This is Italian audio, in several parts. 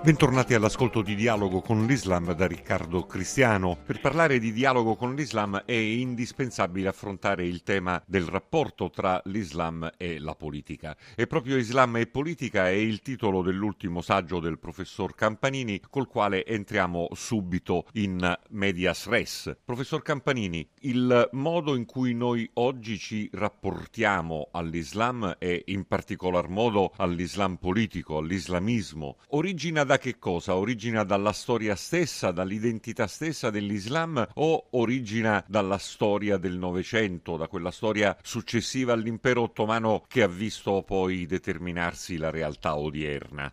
Bentornati all'ascolto di Dialogo con l'Islam da Riccardo Cristiano. Per parlare di dialogo con l'Islam è indispensabile affrontare il tema del rapporto tra l'Islam e la politica. E proprio Islam e politica è il titolo dell'ultimo saggio del professor Campanini, col quale entriamo subito in medias res. Professor Campanini, il modo in cui noi oggi ci rapportiamo all'Islam e in particolar modo all'Islam politico, all'islamismo, origina da che cosa? Origina dalla storia stessa, dall'identità stessa dell'Islam o origina dalla storia del Novecento, da quella storia successiva all'impero ottomano che ha visto poi determinarsi la realtà odierna?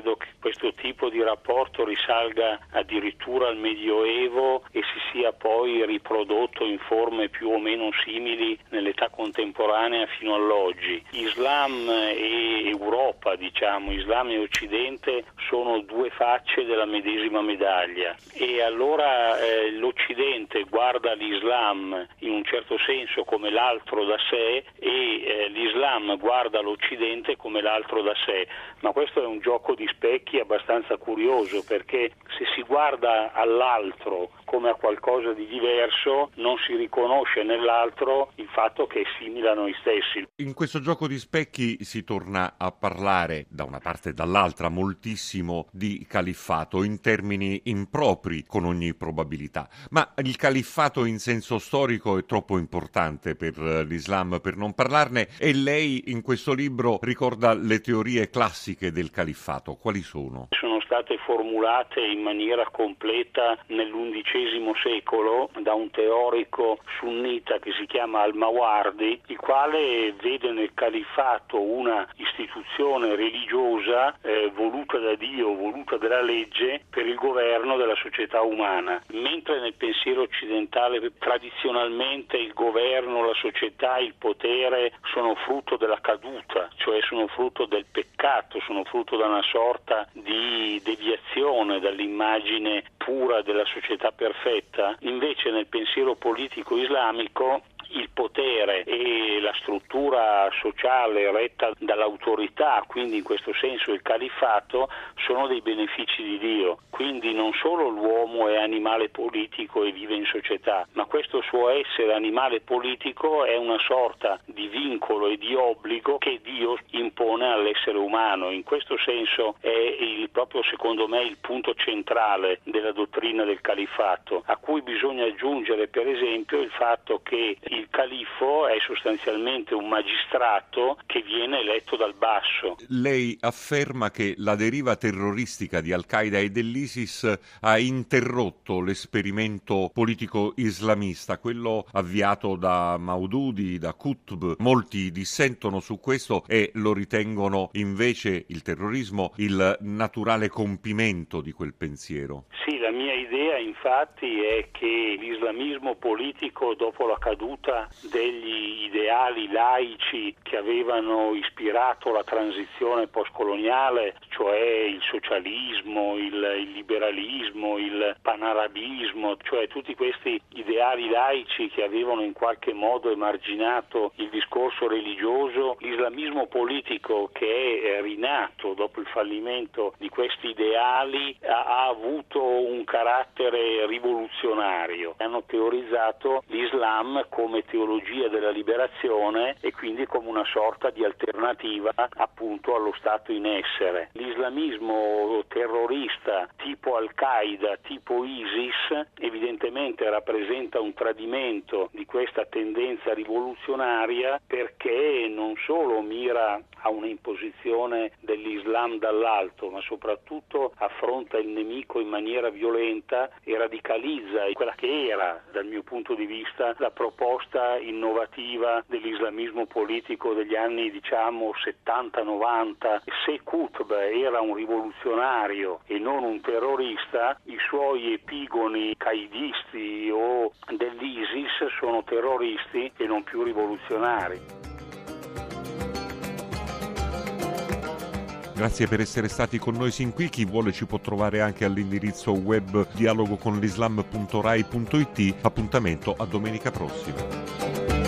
Credo che questo tipo di rapporto risalga addirittura al Medioevo e si sia poi riprodotto in forme più o meno simili nell'età contemporanea fino all'oggi. Islam e Europa, diciamo, Islam e Occidente sono due facce della medesima medaglia e allora eh, l'Occidente guarda l'Islam in un certo senso come l'altro da sé e eh, l'Islam guarda l'Occidente come l'altro da sé, ma questo è un gioco di specchi abbastanza curioso perché se si guarda all'altro come a qualcosa di diverso non si riconosce nell'altro il fatto che è simile a noi stessi. In questo gioco di specchi si torna a parlare da una parte e dall'altra moltissimo di califfato in termini impropri con ogni probabilità, ma il califfato in senso storico è troppo importante per l'Islam per non parlarne e lei in questo libro ricorda le teorie classiche del califfato. Quali sono? Sono state formulate in maniera completa nell'undicesimo secolo da un teorico sunnita che si chiama Al-Mawardi, il quale vede nel califfato una istituzione religiosa eh, voluta da Dio, voluta dalla legge per il governo della società umana, mentre nel pensiero occidentale tradizionalmente il governo, la società, il potere sono frutto della caduta, cioè sono frutto del peccato, sono frutto da una sorta di deviazione dall'immagine pura della società perfetta, invece nel pensiero politico islamico il potere e struttura sociale retta dall'autorità, quindi in questo senso il califfato, sono dei benefici di Dio. Quindi non solo l'uomo è animale politico e vive in società, ma questo suo essere animale politico è una sorta di vincolo e di obbligo che Dio impone all'essere umano. In questo senso è il, proprio secondo me il punto centrale della dottrina del califfato, a cui bisogna aggiungere per esempio il fatto che il califfo è sostanzialmente un magistrato che viene eletto dal basso. Lei afferma che la deriva terroristica di Al-Qaeda e dell'ISIS ha interrotto l'esperimento politico islamista, quello avviato da Maududi, da Qutb. Molti dissentono su questo e lo ritengono invece il terrorismo il naturale compimento di quel pensiero. Sì, la mia idea infatti è che l'islamismo politico dopo la caduta degli ideali laici che avevano ispirato la transizione postcoloniale, cioè il socialismo, il, il liberalismo, il panarabismo, cioè tutti questi ideali laici che avevano in qualche modo emarginato il discorso religioso, l'islamismo politico che è rinato dopo il fallimento di questi ideali ha, ha avuto un carattere rivoluzionario. Hanno teorizzato l'Islam come teologia della liberazione e quindi come una sorta di alternativa appunto allo Stato in essere. L'islamismo terrorista tipo Al-Qaeda, tipo ISIS, evidentemente rappresenta un tradimento di questa tendenza rivoluzionaria perché non solo mira a un'imposizione dell'Islam dall'alto, ma soprattutto affronta il nemico in maniera violenta e radicalizza quella che era, dal mio punto di vista, la proposta innovativa dell'islamismo politico degli anni diciamo 70-90. Se Qutb era un rivoluzionario e non un terrorista, i suoi epigoni caidisti o dell'ISIS sono terroristi e non più rivoluzionari. Grazie per essere stati con noi sin qui. Chi vuole ci può trovare anche all'indirizzo web dialogoconlislam.rai.it. Appuntamento a domenica prossima.